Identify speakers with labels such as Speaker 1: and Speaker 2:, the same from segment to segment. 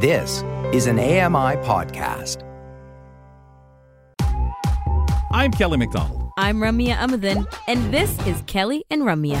Speaker 1: This is an AMI podcast.
Speaker 2: I'm Kelly McDonald.
Speaker 3: I'm Ramya Amuthan, and this is Kelly and Ramya.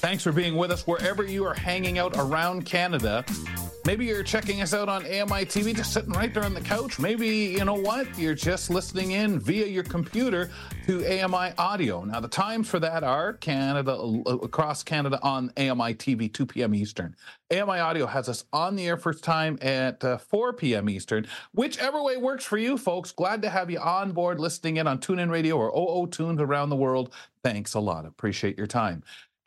Speaker 2: Thanks for being with us wherever you are hanging out around Canada. Maybe you're checking us out on AMI TV, just sitting right there on the couch. Maybe, you know what, you're just listening in via your computer to AMI audio. Now, the times for that are Canada, across Canada on AMI TV, 2 p.m. Eastern. AMI audio has us on the air first time at uh, 4 p.m. Eastern. Whichever way works for you, folks. Glad to have you on board listening in on TuneIn Radio or OO Tunes around the world. Thanks a lot. Appreciate your time.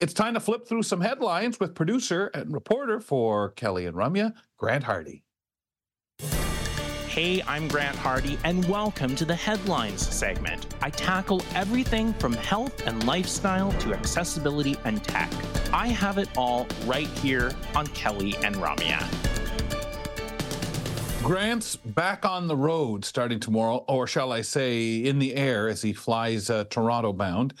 Speaker 2: It's time to flip through some headlines with producer and reporter for Kelly and Ramya, Grant Hardy.
Speaker 4: Hey, I'm Grant Hardy, and welcome to the Headlines segment. I tackle everything from health and lifestyle to accessibility and tech. I have it all right here on Kelly and Ramya.
Speaker 2: Grant's back on the road starting tomorrow, or shall I say, in the air as he flies uh, Toronto bound.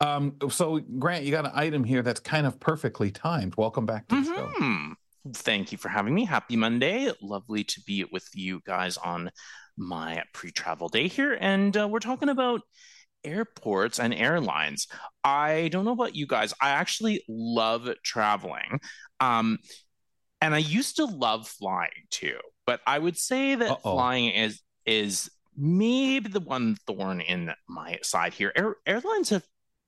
Speaker 2: Um, so, Grant, you got an item here that's kind of perfectly timed. Welcome back to the
Speaker 4: mm-hmm. show. Thank you for having me. Happy Monday. Lovely to be with you guys on my pre travel day here. And uh, we're talking about airports and airlines. I don't know about you guys, I actually love traveling. Um, and I used to love flying too, but I would say that Uh-oh. flying is is maybe the one thorn in my side here. Air, airlines have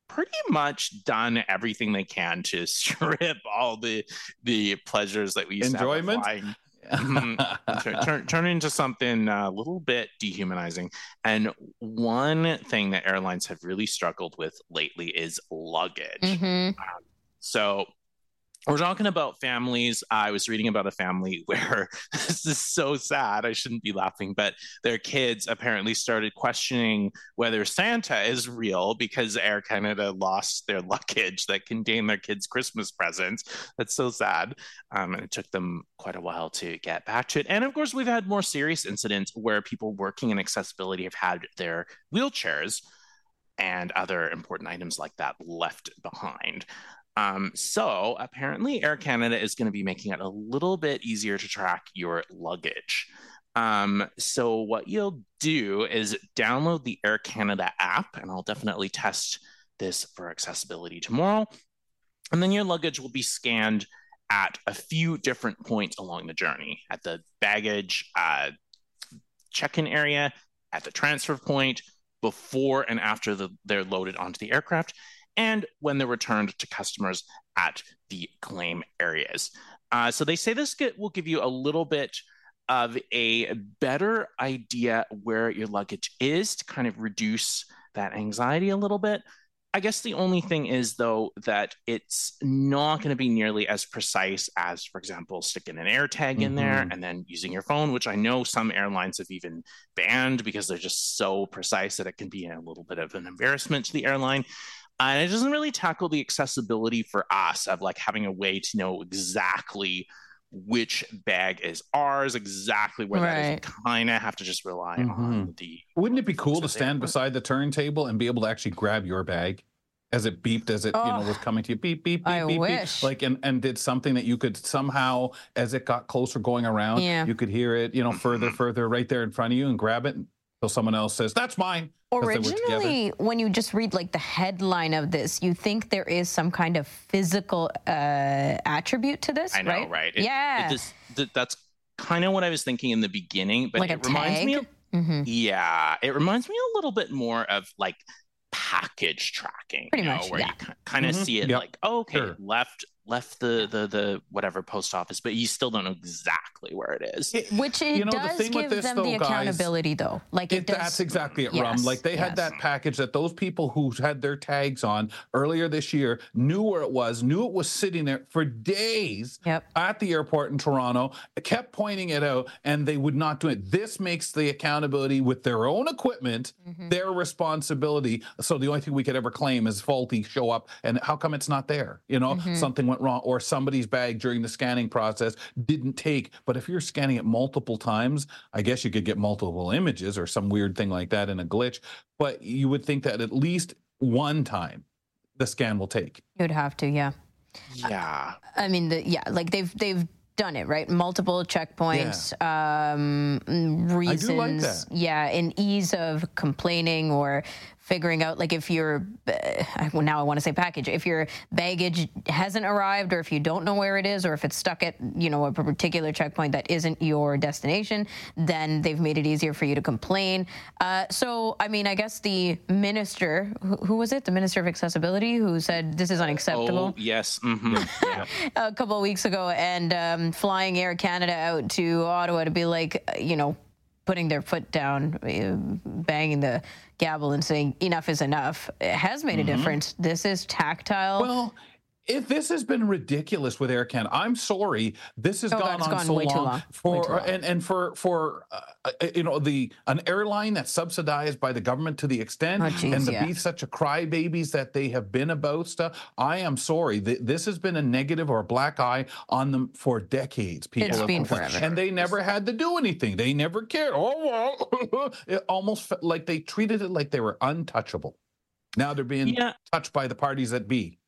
Speaker 4: pretty much done everything they can to strip all the the pleasures that we used
Speaker 2: enjoyment.
Speaker 4: to have mm-hmm. turn, turn, turn into something a little bit dehumanizing. And one thing that airlines have really struggled with lately is luggage. Mm-hmm. Um, so we're talking about families. I was reading about a family where this is so sad. I shouldn't be laughing, but their kids apparently started questioning whether Santa is real because Air Canada lost their luggage that contained their kids' Christmas presents. That's so sad. Um, and it took them quite a while to get back to it. And of course, we've had more serious incidents where people working in accessibility have had their wheelchairs and other important items like that left behind. Um, so apparently, Air Canada is going to be making it a little bit easier to track your luggage. Um, so what you'll do is download the Air Canada app, and I'll definitely test this for accessibility tomorrow. And then your luggage will be scanned at a few different points along the journey at the baggage uh, check in area, at the transfer point, before and after the, they're loaded onto the aircraft, and when they're returned to customers at the claim areas. Uh, so they say this get, will give you a little bit of a better idea where your luggage is to kind of reduce that anxiety a little bit. I guess the only thing is, though, that it's not going to be nearly as precise as, for example, sticking an AirTag mm-hmm. in there mm-hmm. and then using your phone, which I know some airlines have even banned because they're just so precise that it can be a little bit of an embarrassment to the airline and it doesn't really tackle the accessibility for us of like having a way to know exactly which bag is ours, exactly where right. that is. Kind of have to just rely mm-hmm. on the.
Speaker 2: Wouldn't it be cool to stand beside the turntable and be able to actually grab your bag? As it beeped, as it oh, you know was coming to you, beep beep beep I beep wish. beep, like and and did something that you could somehow, as it got closer going around, yeah. you could hear it, you know, further, mm-hmm. further, right there in front of you, and grab it until someone else says that's mine
Speaker 5: Originally, when you just read like the headline of this, you think there is some kind of physical uh, attribute to this,
Speaker 4: I know,
Speaker 5: right?
Speaker 4: right?
Speaker 5: It, yeah,
Speaker 4: it, that's kind of what I was thinking in the beginning, but
Speaker 5: like
Speaker 4: it
Speaker 5: reminds
Speaker 4: tag?
Speaker 5: me. Of,
Speaker 4: mm-hmm. Yeah, it reminds me a little bit more of like package tracking,
Speaker 5: pretty
Speaker 4: you know,
Speaker 5: much,
Speaker 4: where
Speaker 5: yeah.
Speaker 4: you kind of mm-hmm. see it yep. like, oh, okay, sure. left left the, the the whatever post office, but you still don't know exactly where it is. It,
Speaker 5: Which it you know, does the give this, them though, the accountability, guys, though. Like it, it does,
Speaker 2: that's exactly it, yes, Rum. Like they yes. had that package that those people who had their tags on earlier this year knew where it was, knew it was sitting there for days
Speaker 5: yep.
Speaker 2: at the airport in Toronto, kept pointing it out, and they would not do it. This makes the accountability with their own equipment mm-hmm. their responsibility. So the only thing we could ever claim is faulty show up, and how come it's not there? You know, mm-hmm. something went went wrong or somebody's bag during the scanning process didn't take. But if you're scanning it multiple times, I guess you could get multiple images or some weird thing like that in a glitch. But you would think that at least one time the scan will take.
Speaker 5: You'd have to, yeah.
Speaker 4: Yeah.
Speaker 5: I mean, the, yeah, like they've they've done it right, multiple checkpoints, um, reasons,
Speaker 2: that.
Speaker 5: yeah, and ease of complaining or figuring out like if your uh, well, now I want to say package if your baggage hasn't arrived or if you don't know where it is or if it's stuck at you know a particular checkpoint that isn't your destination then they've made it easier for you to complain uh, so I mean I guess the minister who, who was it the minister of accessibility who said this is unacceptable
Speaker 4: Oh, yes. hmm Yeah.
Speaker 5: a couple of weeks ago and um, flying Air Canada out to Ottawa to be like, you know, putting their foot down, uh, banging the gavel and saying enough is enough it has made a difference. This is tactile.
Speaker 2: Well, if this has been ridiculous with Air Canada, I'm sorry. This has
Speaker 5: Oh,
Speaker 2: gone
Speaker 5: it's
Speaker 2: on
Speaker 5: gone
Speaker 2: so
Speaker 5: way too
Speaker 2: long,
Speaker 5: long. Way
Speaker 2: for
Speaker 5: too long.
Speaker 2: and and for for uh, uh, you know the an airline that's subsidized by the government to the extent
Speaker 5: Oh, geez,
Speaker 2: and to
Speaker 5: yeah.
Speaker 2: be such a crybabies that they have been about stuff. I am sorry. Th- This has been a negative or a black eye on them for decades. People
Speaker 5: It's
Speaker 2: have
Speaker 5: been forever.
Speaker 2: and they never had to do anything. They never cared. Oh well, it almost felt like they treated it like they were untouchable. Now they're being
Speaker 4: Yeah.
Speaker 2: touched by the parties that be.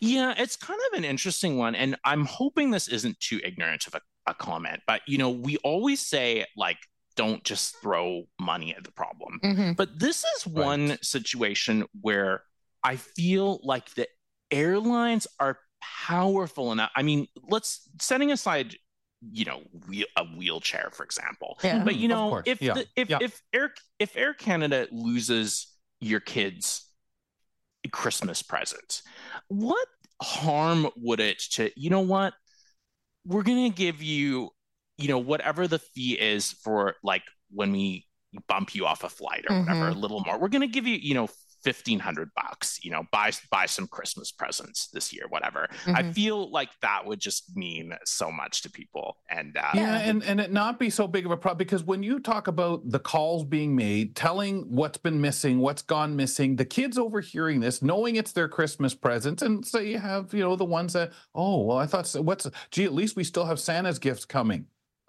Speaker 4: Yeah, it's kind of an interesting one. And I'm hoping this isn't too ignorant of a, a comment, but you know, we always say, like, don't just throw money at the problem.
Speaker 5: Mhm.
Speaker 4: But this is one situation where I feel like the airlines are powerful enough. I mean, let's setting aside, you know, wheel, a wheelchair, for example.
Speaker 5: Yeah.
Speaker 4: But you know, if
Speaker 2: Yeah.
Speaker 4: the, if
Speaker 2: Yeah.
Speaker 4: if Air if Air Canada loses your kids Christmas present, what harm would it to you know what? We're gonna give you, you know, whatever the fee is for like when we bump you off a flight or whatever, a mm-hmm. little more. We're gonna give you, you know, fifteen hundred bucks. You know, buy buy some Christmas presents this year, whatever. I
Speaker 5: Mhm.
Speaker 4: feel like that would just mean so much to people, and uh,
Speaker 2: Yeah, and, and it not be so big of a problem because when you talk about the calls being made, telling what's been missing, what's gone missing, the kids overhearing this, knowing it's their Christmas presents, and say you have, you know, the ones that, oh, well, I thought, so- what's, gee, at least we still have Santa's gifts coming.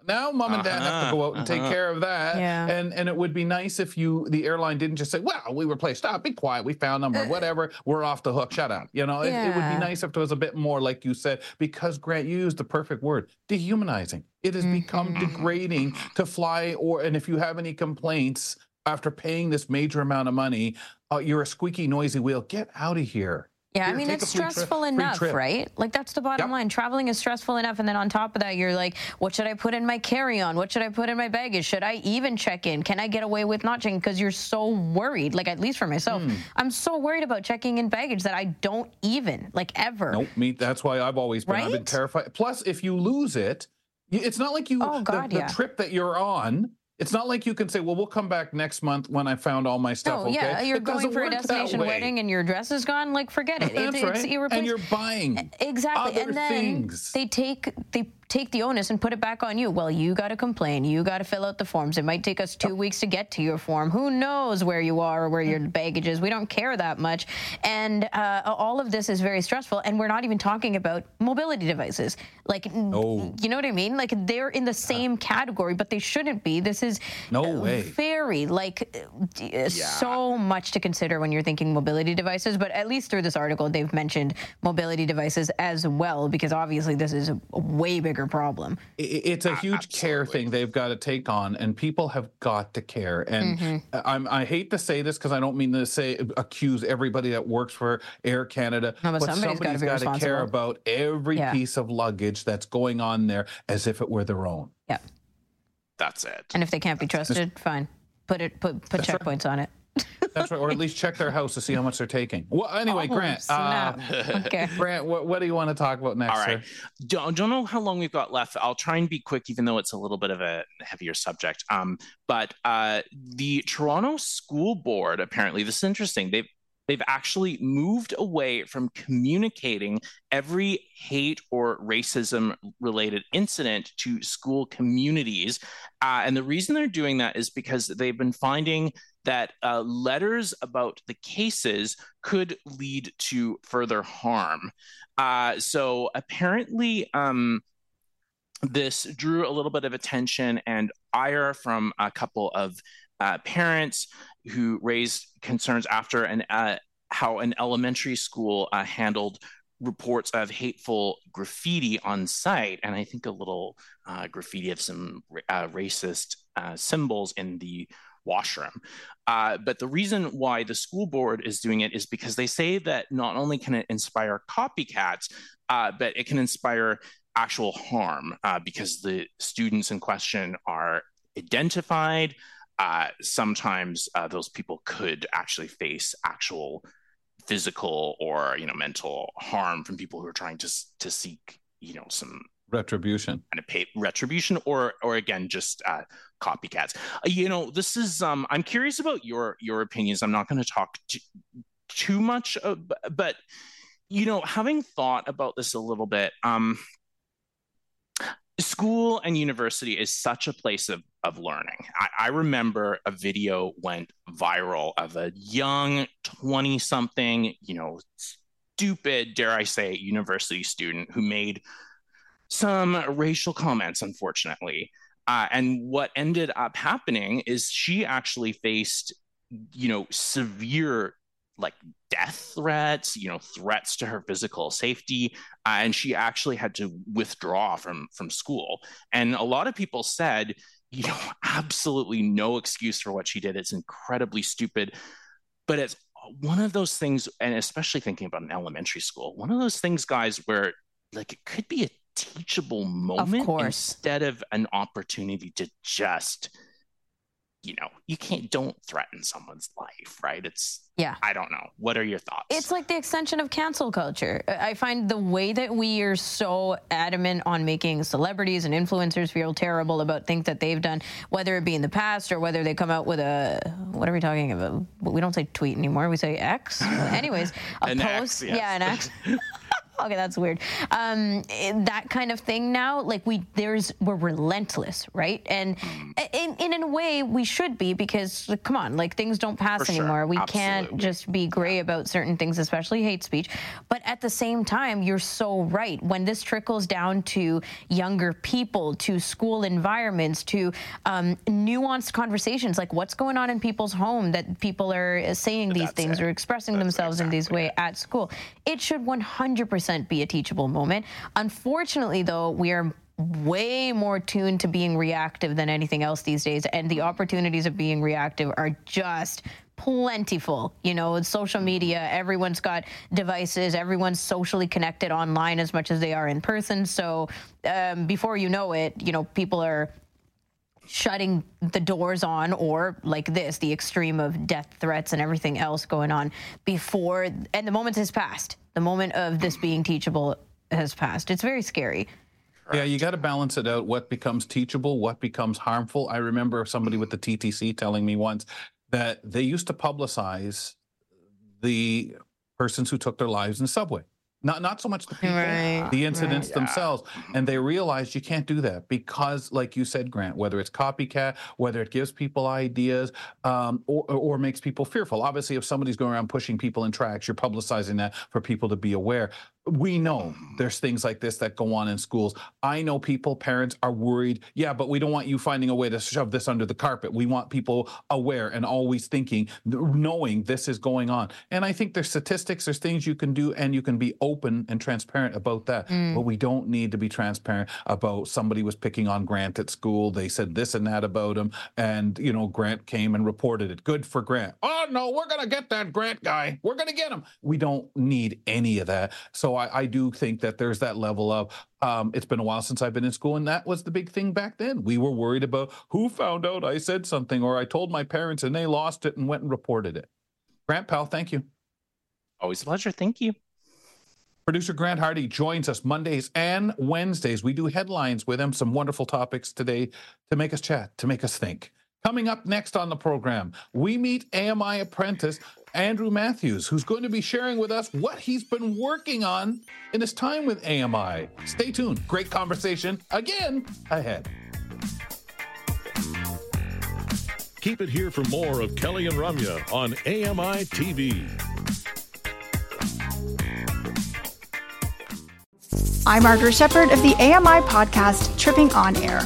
Speaker 2: Now mom and dad have to go out and take
Speaker 4: Uh-huh,
Speaker 2: care of that.
Speaker 5: Yeah.
Speaker 2: And and it would be nice if you the airline didn't just say, Well, we replaced, stop, be quiet, we found them or whatever, we're off the hook, shut up. You know, it, it would be nice if there was a bit more, like you said, because Grant you used the perfect word, dehumanizing. It has become
Speaker 5: Mhm.
Speaker 2: degrading to fly or and if you have any complaints after paying this major amount of money, uh, you're a squeaky noisy wheel. Get out of here.
Speaker 5: Yeah, I mean, it's
Speaker 2: a free trip-
Speaker 5: stressful
Speaker 2: free
Speaker 5: enough, right? Like, that's the bottom
Speaker 2: Yep.
Speaker 5: line. Traveling is stressful enough. And then on top of that, you're like, what should I put in my carry on? What should I put in my baggage? Should I even check in? Can I get away with not checking? Because you're so worried. Like, at least for myself,
Speaker 2: Hmm.
Speaker 5: I'm so worried about checking in baggage that I don't even, like, ever.
Speaker 2: Nope, me. That's why I've always been. I've been terrified. Plus, if you lose it, it's not like you.
Speaker 5: Oh,
Speaker 2: the-
Speaker 5: God,
Speaker 2: the,
Speaker 5: yeah.
Speaker 2: trip that you're on. It's not like you can say, "Well, we'll come back next month when I found all my stuff."
Speaker 5: Oh, no,
Speaker 2: okay?
Speaker 5: yeah, you're
Speaker 2: It
Speaker 5: going for a destination wedding and your dress is gone. Like, forget it.
Speaker 2: That's
Speaker 5: it
Speaker 2: right.
Speaker 5: It's
Speaker 2: and
Speaker 5: irreplaceable.
Speaker 2: you're buying.
Speaker 5: Exactly. and then
Speaker 2: things.
Speaker 5: they take they take the onus and put it back on you. Well, you got to complain. You got to fill out the forms. It might take us two weeks to get to your form. Who knows where you are or where your baggage is? We don't care that much. And uh, all of this is very stressful. And we're not even talking about mobility devices. Like,
Speaker 2: No.
Speaker 5: you know what I mean? Like they're in the same category, but they shouldn't be. This is
Speaker 2: No
Speaker 5: uh,
Speaker 2: way.
Speaker 5: very like uh, d- so much to consider when you're thinking mobility devices. But at least through this article, they've mentioned mobility devices as well, because obviously this is a way bigger problem.
Speaker 2: I- I- it's a huge care thing they've got to take on, and people have got to care. And
Speaker 5: Mm-hmm.
Speaker 2: I'm, I hate to say this because I don't mean to say accuse everybody that works for Air Canada,
Speaker 5: No, but somebody's gotta be
Speaker 2: got to care about every
Speaker 5: Yeah.
Speaker 2: piece of luggage that's going on there as if it were their own.
Speaker 5: Yeah.
Speaker 4: that's it.
Speaker 5: And if they can't be trusted, fine. Put it put put
Speaker 2: That's right.
Speaker 5: checkpoints on it.
Speaker 2: That's right, or at least check their house to see how much they're taking. Well, anyway,
Speaker 5: Oh,
Speaker 2: Grant. Uh,
Speaker 5: okay.
Speaker 2: Grant, what, what do you want to talk about next?
Speaker 4: All right. Don't, don't know how long we've got left. I'll try and be quick, even though it's a little bit of a heavier subject. Um, but uh, the Toronto School Board apparently this is interesting. They've they've actually moved away from communicating every hate or racism related incident to school communities. Uh, and the reason they're doing that is because they've been finding that uh, letters about the cases could lead to further harm. Uh, so apparently, um, this drew a little bit of attention and ire from a couple of uh, parents who raised concerns after an, uh, how an elementary school uh, handled reports of hateful graffiti on site, and I think a little uh, graffiti of some uh, racist uh, symbols in the washroom. Uh, but the reason why the school board is doing it is because they say that not only can it inspire copycats, uh, but it can inspire actual harm uh, because the students in question are identified. Uh, sometimes uh, those people could actually face actual physical or you know mental harm from people who are trying to to seek you know some
Speaker 2: retribution.
Speaker 4: kind of pay retribution or or again just uh, copycats. Uh, you know this is um i'm curious about your your opinions. I'm not going to talk too, too much uh, but you know having thought about this a little bit um school and university is such a place of, of learning. I, I remember a video went viral of a young 20 something, you know, stupid, dare I say, university student who made some racial comments, unfortunately. Uh, and what ended up happening is she actually faced, you know, severe like death threats, you know, threats to her physical safety, uh, and she actually had to withdraw from from school. And a lot of people said, you know, absolutely no excuse for what she did. It's incredibly stupid, but it's one of those things, and especially thinking about an elementary school, one of those things, guys, where like it could be a teachable moment
Speaker 5: of
Speaker 4: instead of an opportunity to just you know you can't don't threaten someone's life right? It's
Speaker 5: yeah.
Speaker 4: I don't know. What are your thoughts?
Speaker 5: It's like the extension of cancel culture. I find the way that we are so adamant on making celebrities and influencers feel terrible about things that they've done whether it be in the past or whether they come out with a what are we talking about? We don't say tweet anymore. We say x. Anyways a post
Speaker 4: X, yes.
Speaker 5: yeah an x okay, that's weird. Um, that kind of thing now, like we, there's, we're relentless, right? And in, in, in a way, we should be because, come on, like things don't pass
Speaker 4: For sure.
Speaker 5: anymore. We
Speaker 4: Absolutely.
Speaker 5: can't just be gray about certain things, especially hate speech. But at the same time, you're so right. When this trickles down to younger people, to school environments, to um, nuanced conversations, like what's going on in people's home that people are saying these
Speaker 4: That's
Speaker 5: things
Speaker 4: it.
Speaker 5: or expressing
Speaker 4: That's
Speaker 5: themselves in these way
Speaker 4: it.
Speaker 5: at school. It should 100% be a teachable moment. Unfortunately, though, we are way more tuned to being reactive than anything else these days, and the opportunities of being reactive are just plentiful. You know, social media, everyone's got devices, everyone's socially connected online as much as they are in person. So um, before you know it, you know, people are shutting the doors on or like this the extreme of death threats and everything else going on before and the moment has passed the moment of this being teachable has passed it's very scary
Speaker 2: Yeah, you got to balance it out. What becomes teachable, what becomes harmful. I remember somebody with the TTC telling me once that they used to publicize the persons who took their lives in the subway. Not not so much the people,
Speaker 5: Right,
Speaker 2: the incidents
Speaker 4: right. Yeah.
Speaker 2: themselves. And they realized you can't do that because, like you said, Grant, whether it's copycat, whether it gives people ideas, um, or, or makes people fearful. Obviously, if somebody's going around pushing people in tracks, you're publicizing that for people to be aware. We know there's things like this that go on in schools. I know people, parents are worried. Yeah, but we don't want you finding a way to shove this under the carpet. We want people aware and always thinking, knowing this is going on. And I think there's statistics, there's things you can do, and you can be open and transparent about that. Mm. But we don't need to be transparent about somebody was picking on Grant at school. They said this and that about him, and you know Grant came and reported it. Good for Grant. Oh no, we're gonna get that Grant guy. We're gonna get him. We don't need any of that. So I, I do think that there's that level of. Um, it's been a while since I've been in school, and that was the big thing back then. We were worried about who found out I said something or I told my parents and they lost it and went and reported it. Grant Pal, thank you.
Speaker 4: Always a pleasure. Thank you.
Speaker 2: Producer Grant Hardy joins us Mondays and Wednesdays. We do headlines with him, some wonderful topics today to make us chat, to make us think. Coming up next on the program, we meet AMI apprentice Andrew Matthews, who's going to be sharing with us what he's been working on in his time with AMI. Stay tuned. Great conversation again ahead.
Speaker 6: Keep it here for more of Kelly and Ramya on AMI TV.
Speaker 7: I'm Margaret Shepard of the AMI podcast Tripping on Air.